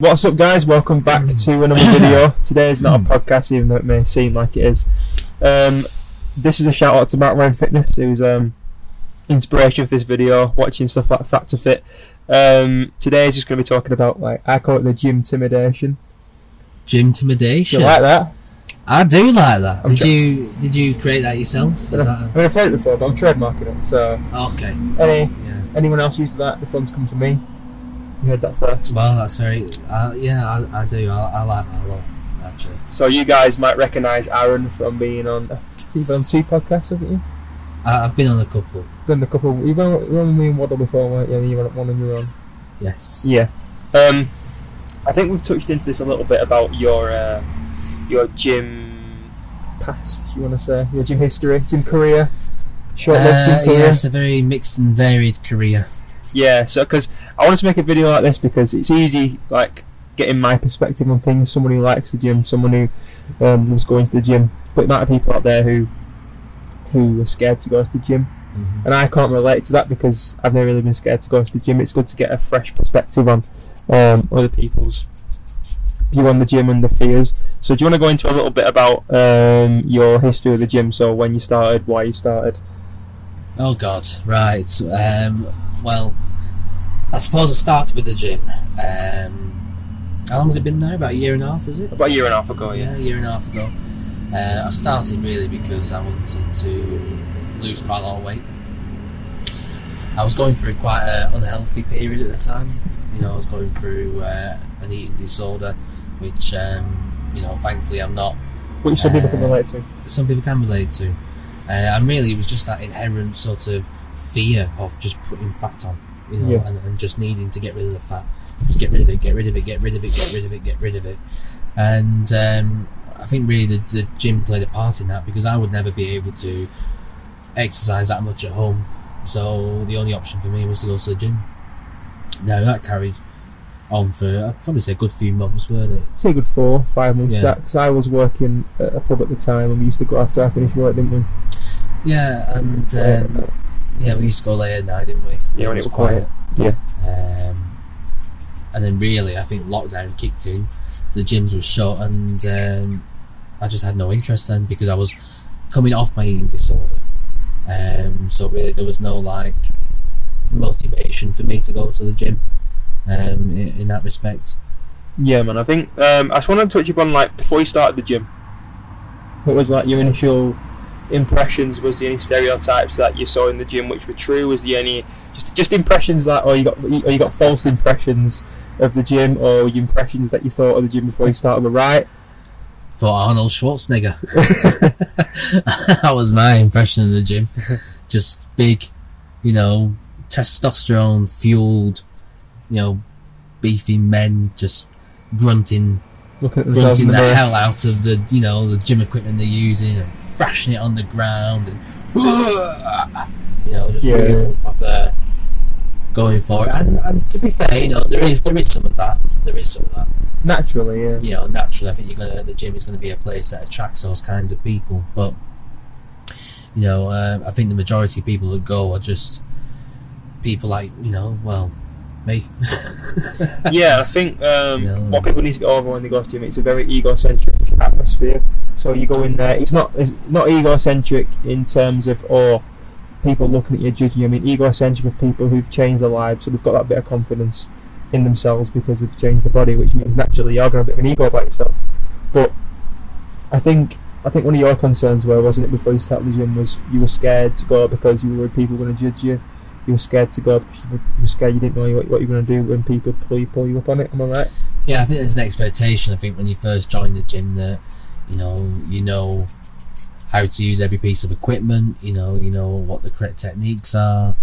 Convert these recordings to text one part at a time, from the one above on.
What's up, guys? Welcome back to another video. Today is not a podcast, even though it may seem like it is. Um, this is a shout out to Matt Ryan Fitness, who's um, inspiration for this video, watching stuff like Fat to Fit. Um, today is just going to be talking about like I call it the gym intimidation. Gym intimidation. you like that? I do like that. I'm Did you did you create that yourself? Is I that mean, I've heard it before, but I'm trademarking it. So, okay? any Yeah. anyone else use that? The funds come to me. You heard that first. Well, that's very. Uh, yeah, I, I do. I, I like that a lot, actually. So you guys might recognise Aaron from being on. You've been on two podcasts, haven't you? I, I've been on a couple. Been a couple. You've been, you were on me and Waddle before, weren't you? You were on one on your own. Yes. Yeah. Um, I think we've touched into this a little bit about your uh, your gym past, if you want to say, your gym history, gym career, short-lived Uh, gym career. yes, a very mixed and varied career. Yeah. So, because I wanted to make a video like this because it's easy, like getting my perspective on things. Someone who likes the gym, someone who um, loves going to the gym, but it might have people out there who who are scared to go to the gym. Mhm. and I can't relate to that because I've never really been scared to go to the gym. It's good to get a fresh perspective on um, other people's view on the gym and the fears. So, do you want to go into a little bit about um, your history of the gym? So, when you started, why you started? Oh God, right. Um, well, I suppose I started with the gym. Um, how long has it been now? About a year and a half, is it? About a year and a half ago, yeah, a year and a half ago. Uh, I started really because I wanted to lose quite a lot of weight. I was going through quite an unhealthy period at the time. You know, I was going through uh, an eating disorder, which, um, you know, thankfully I'm not. Which some people can Uh, relate to. Some people can relate to. Uh, and really, it was just that inherent sort of fear of just putting fat on, you know, Yeah. and, and just needing to get rid of the fat. Just get rid of it, get rid of it, get rid of it, get rid of it, get rid of it. And um, I think really the, the gym played a part in that because I would never be able to exercise that much at home. So the only option for me was to go to the gym. Now that carried on for I'd probably say a good few months, weren't it? Say a good four, five months Yeah. Because I was working at a pub at the time, and we used to go after I finished work, didn't we? Yeah, and um, yeah, we used to go late at night, didn't we? Yeah, when it was quiet. Yeah. Um, and then really, I think lockdown kicked in. The gyms were shut, and um, I just had no interest then because I was coming off my eating disorder. Um, so really, there was no like motivation for me to go to the gym. Um, in, in that respect, Yeah, man. I think um, I just wanted to touch upon like before you started the gym. What was like your initial impressions? Was there any stereotypes that you saw in the gym which were true? Was there any just just impressions that, or oh, you got or oh, you got false impressions of the gym, or impressions that you thought of the gym before you started were right? thought Arnold Schwarzenegger. that was my impression of the gym. Just big, you know, testosterone fueled, you know, beefy men just grunting, Looking at grunting the the hell out of the, you know, the gym equipment they're using and thrashing it on the ground and, you know, just Yeah. proper going for it. And, and to be fair, you know, there is there is some of that. There is some of that Naturally, yeah. you know, naturally, I think you're gonna the gym is gonna be a place that attracts those kinds of people. But you know, uh, I think the majority of people that go are just people like you know, well, me. yeah, I think um, Yeah. what people need to get over when they go to gym, it's a very egocentric atmosphere. So you go in there, it's not it's not egocentric in terms of or people looking at you judging you. I mean egocentric of people who've changed their lives, so they've got that bit of confidence in themselves because they've changed the body, which means naturally you're going to have a bit of an ego about yourself. But I think I think one of your concerns were, wasn't it, before you started the gym, was you were scared to go because you were worried people were going to judge you. You were scared to go because you were scared you didn't know what, what you were going to do when people pull you, pull you up on it. Am I right? yeah, I think there's an expectation. I think when you first join the gym that you know you know how to use every piece of equipment. You know, you know what the correct techniques are.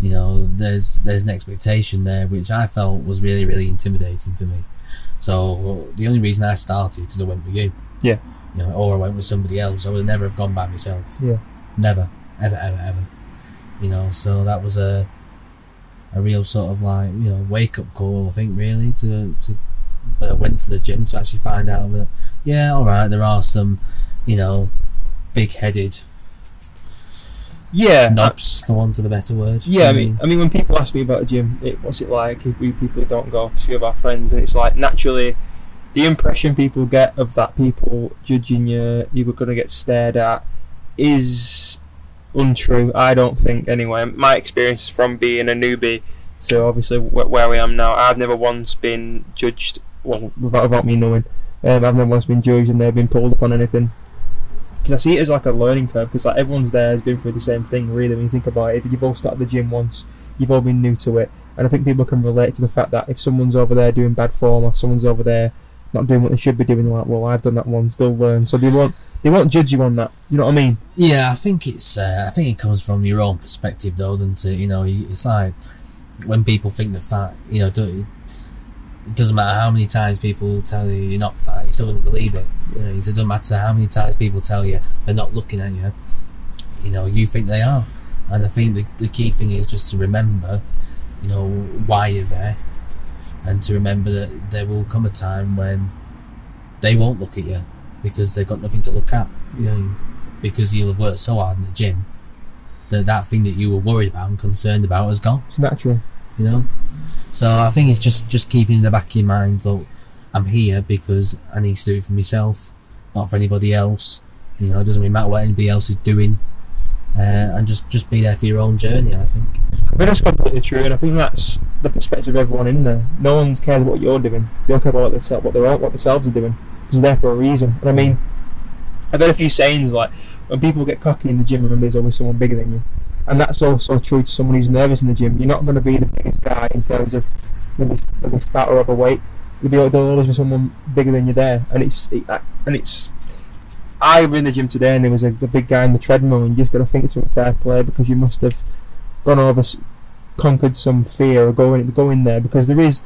You know, there's there's an expectation there which I felt was really really intimidating for me. So the only reason I started because I went with you. Yeah. You know, or I went with somebody else. I would never have gone by myself. Yeah. Never, ever, ever, ever. You know, so that was a a real sort of like you know wake up call. I think really to to. But I went to the gym to actually find out that yeah, all right, there are some, you know, big headed yeah, I- knobs, for want of a better word. Yeah, I mm. mean, I mean, when people ask me about a gym, it, what's it like? If we people don't go, few of our friends, and it's like naturally, the impression people get of that people judging you, you were gonna get stared at, is untrue. I don't think anyway. My experience from being a newbie to obviously where I am now, I've never once been judged. Well, without, without me knowing, um, I've never once been judged and they've been pulled upon anything. Because I see it as like a learning curve. Because like everyone's there has been through the same thing. Really, when you think about it, you've all started the gym once, you've all been new to it, and I think people can relate to the fact that if someone's over there doing bad form or someone's over there not doing what they should be doing, like, well, I've done that once, they'll learn. So they won't they won't judge you on that. You know what I mean? Yeah, I think it's. Uh, I think it comes from your own perspective, though, doesn't it? You know, it's like when people think they're fat. You know, don't, it doesn't matter how many times people tell you you're not fat, you still don't believe it. You know, it doesn't matter how many times people tell you they're not looking at you. You know, you think they are, and I think the the key thing is just to remember, you know, why you're there, and to remember that there will come a time when they won't look at you because they've got nothing to look at. You know, because you'll have worked so hard in the gym that that thing that you were worried about and concerned about has gone. It's natural. You know, so I think it's just just keeping in the back of your mind that I'm here because I need to do it for myself, not for anybody else. You know, it doesn't really matter what anybody else is doing, uh, and just just be there for your own journey. I think. That's completely true, and I think that's the perspective of everyone in there. No one cares what you're doing. They don't care about what, themselves, what they're what themselves are doing because they're there for a reason. And I mean, I've heard a few sayings like when people get cocky in the gym, remember there's always someone bigger than you, and that's also true to someone who's nervous in the gym. You're not going to be the biggest guy in terms of maybe, maybe fat or overweight. There'll, always be someone bigger than you there, and it's it, and it's. I was in the gym today, and there was a, big guy in the treadmill, and you just got to think it's a fair play because you must have gone over, conquered some fear of going going there because there is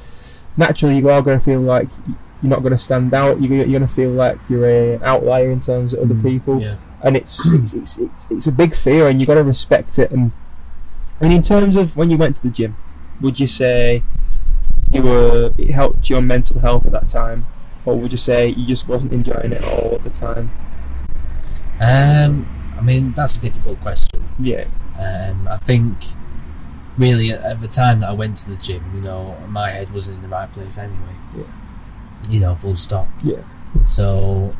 naturally you are going to feel like you're not going to stand out. You're, you're going to feel like you're a outlier in terms of other people, Yeah. and it's it's, it's it's it's a big fear, and you have got to respect it. And I mean, in terms of when you went to the gym, would you say you were it helped your mental health at that time, or would you say you just wasn't enjoying it all at the time? Um, I mean, that's a difficult question. Yeah, Um, I think really at, at the time that I went to the gym, you know, my head wasn't in the right place anyway. Yeah. You know, full stop. Yeah. So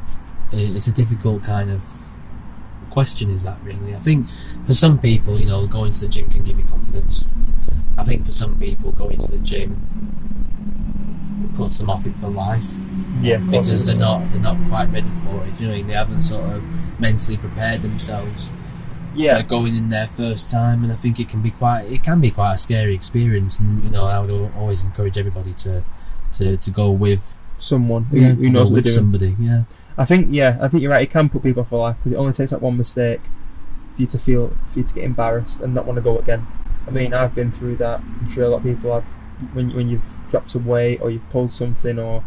i- it's a difficult kind of question. Is that really? I think for some people, you know, going to the gym can give you confidence. I think for some people, going to the gym puts them off it for life yeah, because they're not they're not quite ready for it. You know, they haven't sort of mentally prepared themselves yeah. uh, going in there first time, and I think it can be quite it can be quite a scary experience. And you know, I would always encourage everybody to to, to go with Someone who, yeah, who to knows what with they're doing. somebody. Yeah, I think yeah, I think you're right. It can put people off for life because it only takes that one mistake for you to feel for you to get embarrassed and not want to go again. I mean, I've been through that. I'm sure a lot of people have. When when you've dropped a weight or you've pulled something or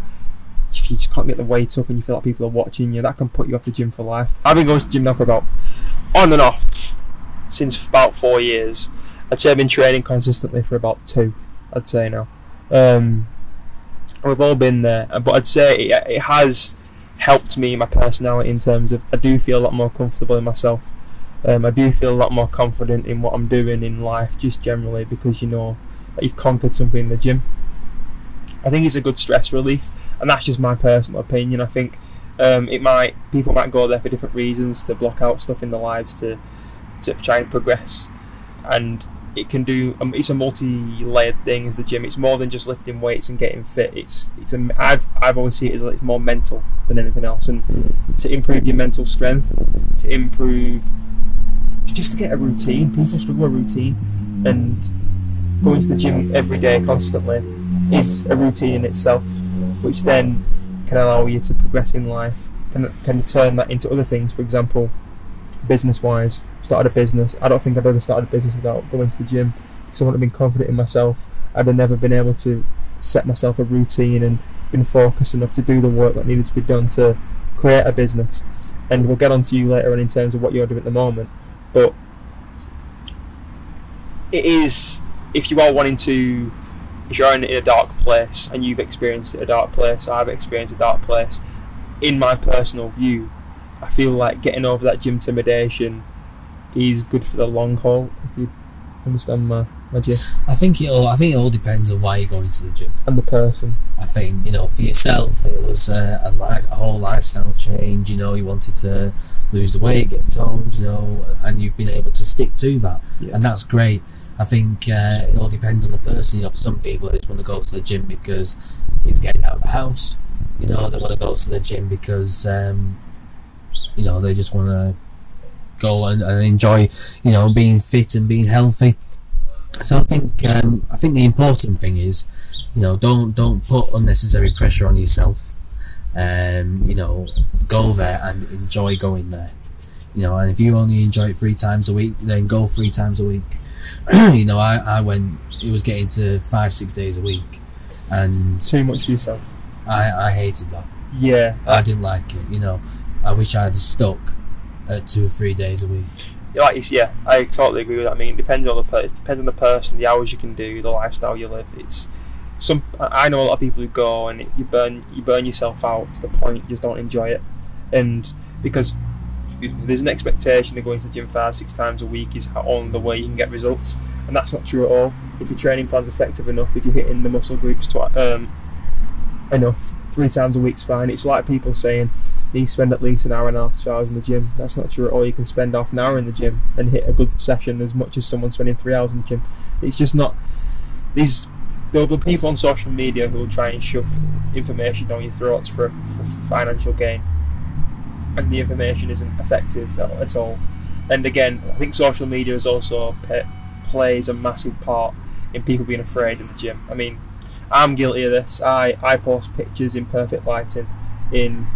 if you just can't get the weight up and you feel like people are watching you, that can put you off the gym for life. I've been going to the gym now for about on and off since about four years. I'd say I've been training consistently for about two. I'd say now. Um, we've all been there, but I'd say it, it has helped me my personality in terms of I do feel a lot more comfortable in myself. Um, I do feel a lot more confident in what I'm doing in life, just generally because you know that you've conquered something in the gym. I think it's a good stress relief, and that's just my personal opinion. I think um, it might people might go there for different reasons to block out stuff in their lives to to try and progress, and it can do. Um, it's a multi-layered thing. As the gym, it's more than just lifting weights and getting fit. It's it's a. I've I've always seen it as like more mental than anything else, and to improve your mental strength, to improve, just to get a routine. People struggle with routine, and going to the gym every day constantly is a routine in itself, which then can allow you to progress in life. Can can turn that into other things. For example, business wise, started a business. I don't think I'd ever started a business without going to the gym because I wouldn't have been confident in myself. I'd have never been able to set myself a routine and been focused enough to do the work that needed to be done to create a business. And we'll get on to you later on in terms of what you're doing at the moment. But it is if you are wanting to if you're in, in a dark place and you've experienced a dark place, I've experienced a dark place. In my personal view, I feel like getting over that gym intimidation is good for the long haul. If you understand my. I think it all. I think it all depends on why you're going to the gym. And the person. I think you know for yourself, it was uh, a, li- a whole lifestyle change. You know, you wanted to lose the weight, get toned. You know, and you've been able to stick to that, Yeah. and that's great. I think uh, it all depends on the person. You know, for some people, they just want to go to the gym because it's getting out of the house. You know, they want to go to the gym because um, you know they just want to go and, and enjoy. You know, being fit and being healthy. So I think um, I think the important thing is, you know, don't don't put unnecessary pressure on yourself. Um, you know, go there and enjoy going there. You know, and if you only enjoy it three times a week, then go three times a week. you know, I, I went. It was getting to five six days a week, and Too much for yourself. I I hated that. Yeah. I didn't like it. You know, I wish I had stuck at two or three days a week. like yeah, I totally agree with that. I mean, it depends on the per- it depends on the person, the hours you can do, the lifestyle you live. It's some. I know a lot of people who go and it, you burn you burn yourself out to the point you just don't enjoy it, and because excuse me, there's an expectation that going to the gym five six times a week is on the way you can get results, and that's not true at all. If your training plan's effective enough, if you're hitting the muscle groups twi- um, enough, three times a week's fine. It's like people saying you spend at least an hour and a half two hours in the gym. That's not true at all. You can spend half an hour in the gym and hit a good session as much as someone spending three hours in the gym. It's just not these. There'll be people on social media who will try and shove information down your throats for, for financial gain, and the information isn't effective at, all. And again, I think social media is also pa- plays a massive part in people being afraid in the gym. I mean, I'm guilty of this. I, I post pictures in perfect lighting in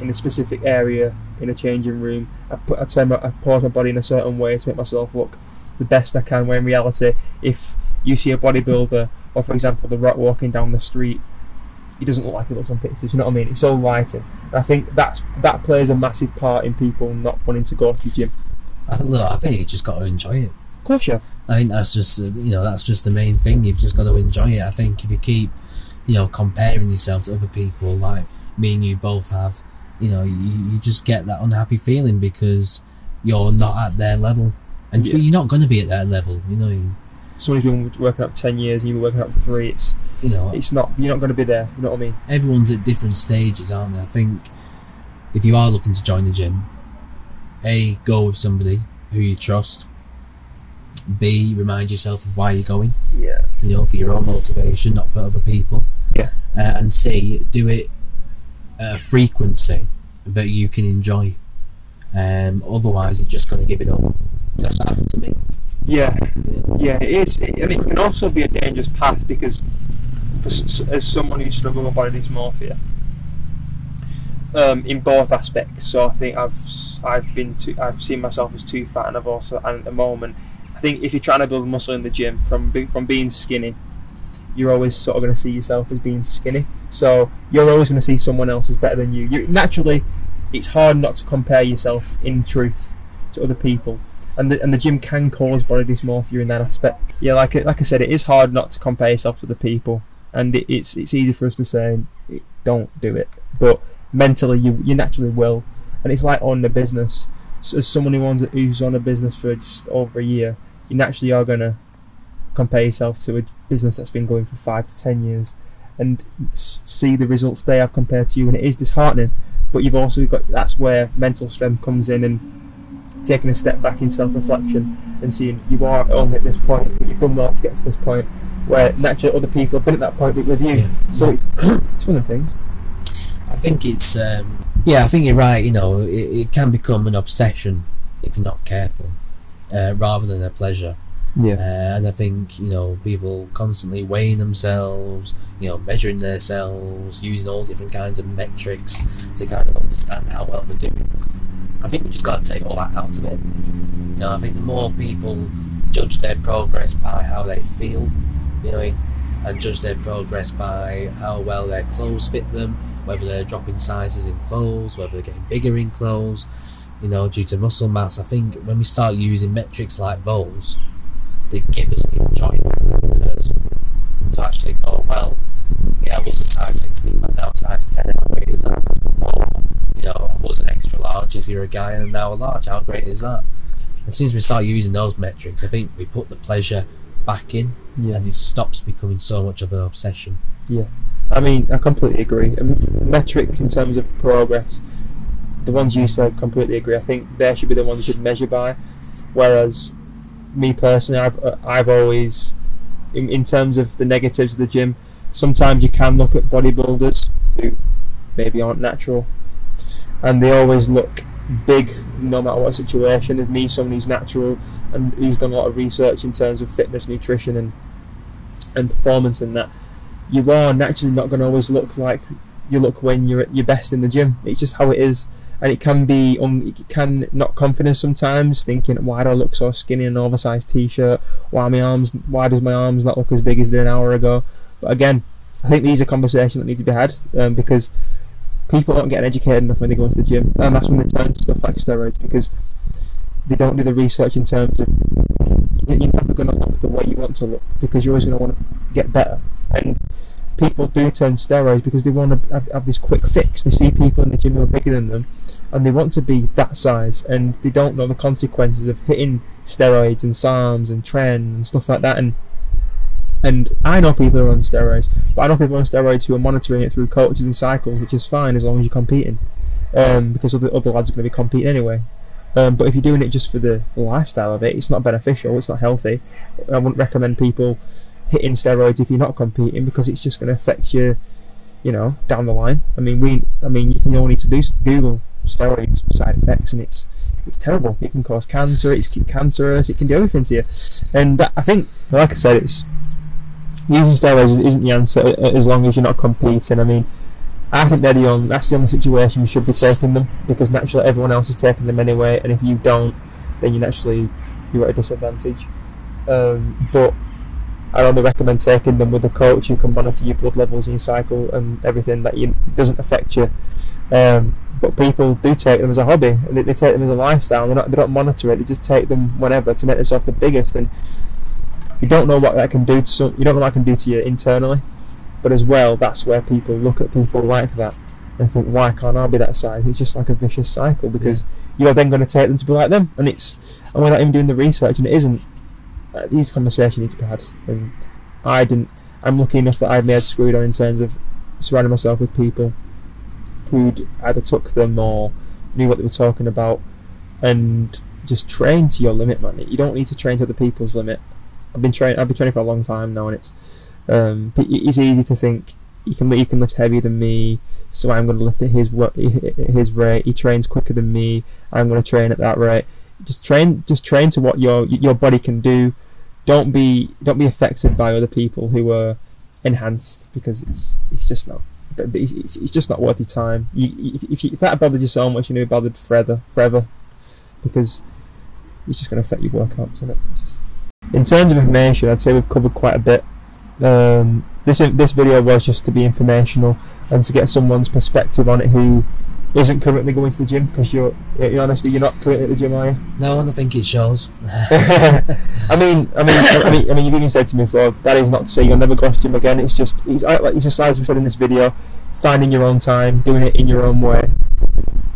in a specific area in a changing room. I put I turn my, I pose my body in a certain way to make myself look the best I can. When in reality, if you see a bodybuilder or for example the Rock walking down the street, he doesn't look like he looks on pictures. You know what I mean? It's all lighting. And I think that's that plays a massive part in people not wanting to go to the gym. I, look, I think you just got to enjoy it. Of course, you have. I think that's just uh, you know that's just the main thing. You've just got to enjoy it. I think if you keep you know comparing yourself to other people, like me and you both have, you know, you, you just get that unhappy feeling because you're not at their level, and Yeah. you're not going to be at their level. You know, you, Somebody's been working out for ten years and you've been working out for three. It's you know, it's not you're not going to be there. You know what I mean? everyone's at different stages, aren't they? I think if you are looking to join the gym, a go with somebody who you trust. B remind yourself of why you're going. Yeah. you know, for your own motivation, not for other people. Yeah. Uh, and C, do it at a frequency that you can enjoy. Um, otherwise, you're just going to give it up. That's what happened to me. Yeah. Yeah. It is, and it can also be a dangerous path because, for, s- as someone who struggles with body dysmorphia, um, in both aspects. So I think I've I've been too, I've seen myself as too fat, and I've also and at the moment, I think if you're trying to build muscle in the gym from from being skinny, you're always sort of going to see yourself as being skinny. So you're always going to see someone else as better than you. You naturally, it's hard not to compare yourself in truth to other people and the, and the gym can cause body dysmorphia in that aspect. Yeah, like like I said, it is hard not to compare yourself to the people, and it, it's it's easy for us to say "Eh, don't do it, but mentally you you naturally will, and it's like owning a business. So as someone who owns who's on a business for just over a year, you naturally are gonna compare yourself to a business that's been going for five to ten years, and see the results they have compared to you, and it is disheartening. But you've also got that's where mental strength comes in and taking a step back in self-reflection and seeing you are only at this point, but you've done well to get to this point. Where naturally other people have been at that point with you, Yeah. so it's, it's one of the things. I think it's, um, yeah, I think you're right. You know, it, it can become an obsession if you're not careful, uh, rather than a pleasure. Yeah, Uh, and I think you know people constantly weighing themselves, you know, measuring themselves, using all different kinds of metrics to kind of understand how well they're doing. I think we just got to take all that out of it. You know, I think the more people judge their progress by how they feel, you know, and judge their progress by how well their clothes fit them, whether they're dropping sizes in clothes, whether they're getting bigger in clothes, you know, due to muscle mass. I think when we start using metrics like those, they give us enjoyment as a person. To actually go, well, yeah, I was a size 16, but now size 10, how great is that? Or, you know, I was an extra large if you're a guy and now a large, how great is that? As soon as we start using those metrics, I think we put the pleasure back in, Yeah. and it stops becoming so much of an obsession. Yeah, I mean, I completely agree. And metrics in terms of progress, the ones you said, completely agree. I think they should be the ones you should measure by. Whereas, me personally, I've uh, I've always, in, in terms of the negatives of the gym, sometimes you can look at bodybuilders who maybe aren't natural, and they always look big no matter what situation. And me, someone who's natural and who's done a lot of research in terms of fitness, nutrition, and and performance and that you are naturally not going to always look like you look when you're at your best in the gym. It's just how it is, and it can be un- it can not confidence sometimes. Thinking, why do I look so skinny in an oversized t-shirt? Why my arms? Why does my arms not look as big as they did an hour ago? But again, I think these are conversations that need to be had um, because people aren't getting educated enough when they go into the gym, and that's when they turn to stuff like steroids because they don't do the research in terms of you're never going to look the way you want to look because you're always going to want to get better. And people do turn steroids because they want to have, have this quick fix. They see people in the gym who are bigger than them, and they want to be that size, and they don't know the consequences of hitting steroids and SARMs and tren and stuff like that. And and I know people who are on steroids, but I know people on steroids who are monitoring it through coaches and cycles, which is fine as long as you're competing, um, because other other lads are going to be competing anyway. Um, but if you're doing it just for the, the lifestyle of it, it's not beneficial. It's not healthy. I wouldn't recommend people hitting steroids if you're not competing because it's just going to affect you, you know, down the line. I mean, we, I mean, you can only to do Google steroids side effects, and it's it's terrible. It can cause cancer. It's cancerous. It can do everything to you. And I think, like I said, it's using steroids isn't the answer as long as you're not competing. I mean. I think they're the only, that's the only situation you should be taking them because naturally everyone else is taking them anyway, and if you don't, then you naturally you're at a disadvantage. Um, but I only recommend taking them with a coach who can monitor your blood levels and your cycle and everything that you, doesn't affect you. Um, but people do take them as a hobby, they, they take them as a lifestyle. They're not, they don't monitor it; they just take them whenever to make themselves the biggest. And you don't know what that can do to some, you don't know what that can do to you internally. But as well, that's where people look at people like that and think, why can't I be that size? It's just like a vicious cycle because you're then going to take them to be like them, and it's and without even doing the research, and it isn't. Uh, these conversations need to be had, and I didn't. I'm lucky enough that I've made screwed on in terms of surrounding myself with people who'd either took them or knew what they were talking about, and just train to your limit, man. You don't need to train to other people's limit. I've been training. I've been training for a long time now, and it's um, it's easy to think he can he can lift heavier than me, so I'm going to lift at his his rate. He trains quicker than me. I'm going to train at that rate. Just train, just train to what your your body can do. Don't be don't be affected by other people who are enhanced because it's it's just not. It's, it's just not worth your time. You, if, if, you, if that bothers you so much, you know, you're bothered forever, forever, because it's just going to affect your workouts, isn't it? In terms of information, I'd say we've covered quite a bit. Um, this this video was just to be informational and to get someone's perspective on it who isn't currently going to the gym because you're, you're honestly you're not currently at the gym, are you? No, I think it shows. I mean, I mean, I mean, I mean, you've even said to me before that is not to say you'll never go to the gym again. It's just, it's, it's just as we said in this video, finding your own time, doing it in your own way.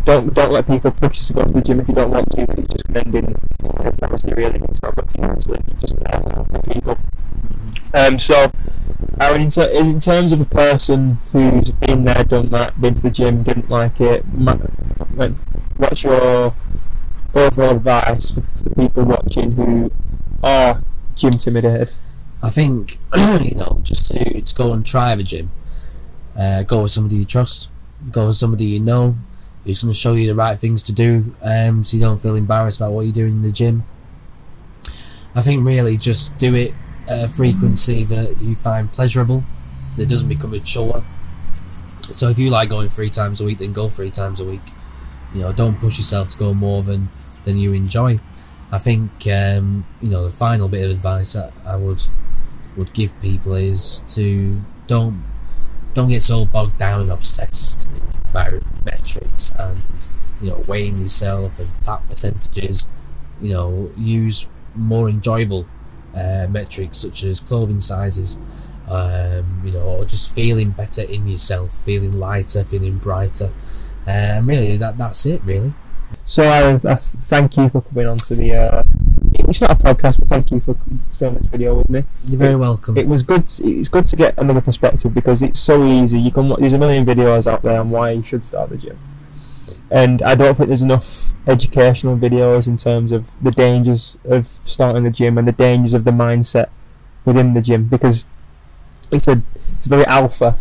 Don't don't let people push you to go to the gym if you don't want to. 'cause it's just going to end in honestly, really, it's not good you just have people. Um, so, in, ter- in terms of a person who's been there, done that, been to the gym, didn't like it, ma- what's your overall advice for, for people watching who are gym intimidated? I think you know just to, to go and try the gym. Uh, go with somebody you trust. Go with somebody you know who's going to show you the right things to do, um, so you don't feel embarrassed about what you're doing in the gym. I think really just do it at a frequency that you find pleasurable, that doesn't become a chore. So if you like going three times a week, then go three times a week. You know, don't push yourself to go more than than you enjoy. I think um, you know the final bit of advice that I would would give people is to don't don't get so bogged down and obsessed about metrics and you know weighing yourself and fat percentages. You know, use more enjoyable uh, metrics such as clothing sizes. Um, you know, or just feeling better in yourself, feeling lighter, feeling brighter. Um, really, that that's it. Really, So Aaron, thank you for coming on to the. Uh, it's not a podcast, but thank you for filming this video with me. You're very welcome. It was good. It's good to get another perspective because it's so easy. You can. There's a million videos out there on why you should start the gym, and I don't think there's enough educational videos in terms of the dangers of starting the gym and the dangers of the mindset within the gym because it's a it's a very alpha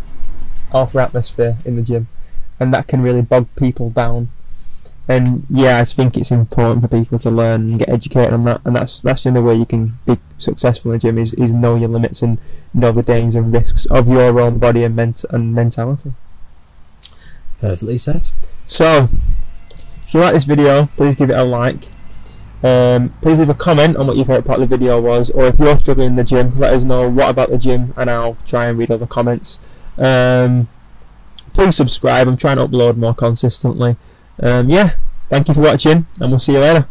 alpha atmosphere in the gym, and that can really bog people down. And yeah, I think it's important for people to learn and get educated on that, and that's that's the only way you can be successful in the gym is, is know your limits and know the dangers and risks of your own body and ment- and mentality. Perfectly said. So, if you like this video, please give it a like. Um, please leave a comment on what your favourite part of the video was, or if you're struggling in the gym, let us know what about the gym, and I'll try and read all the comments. Um, please subscribe. I'm trying to upload more consistently. Um, yeah, thank you for watching, and we'll see you later.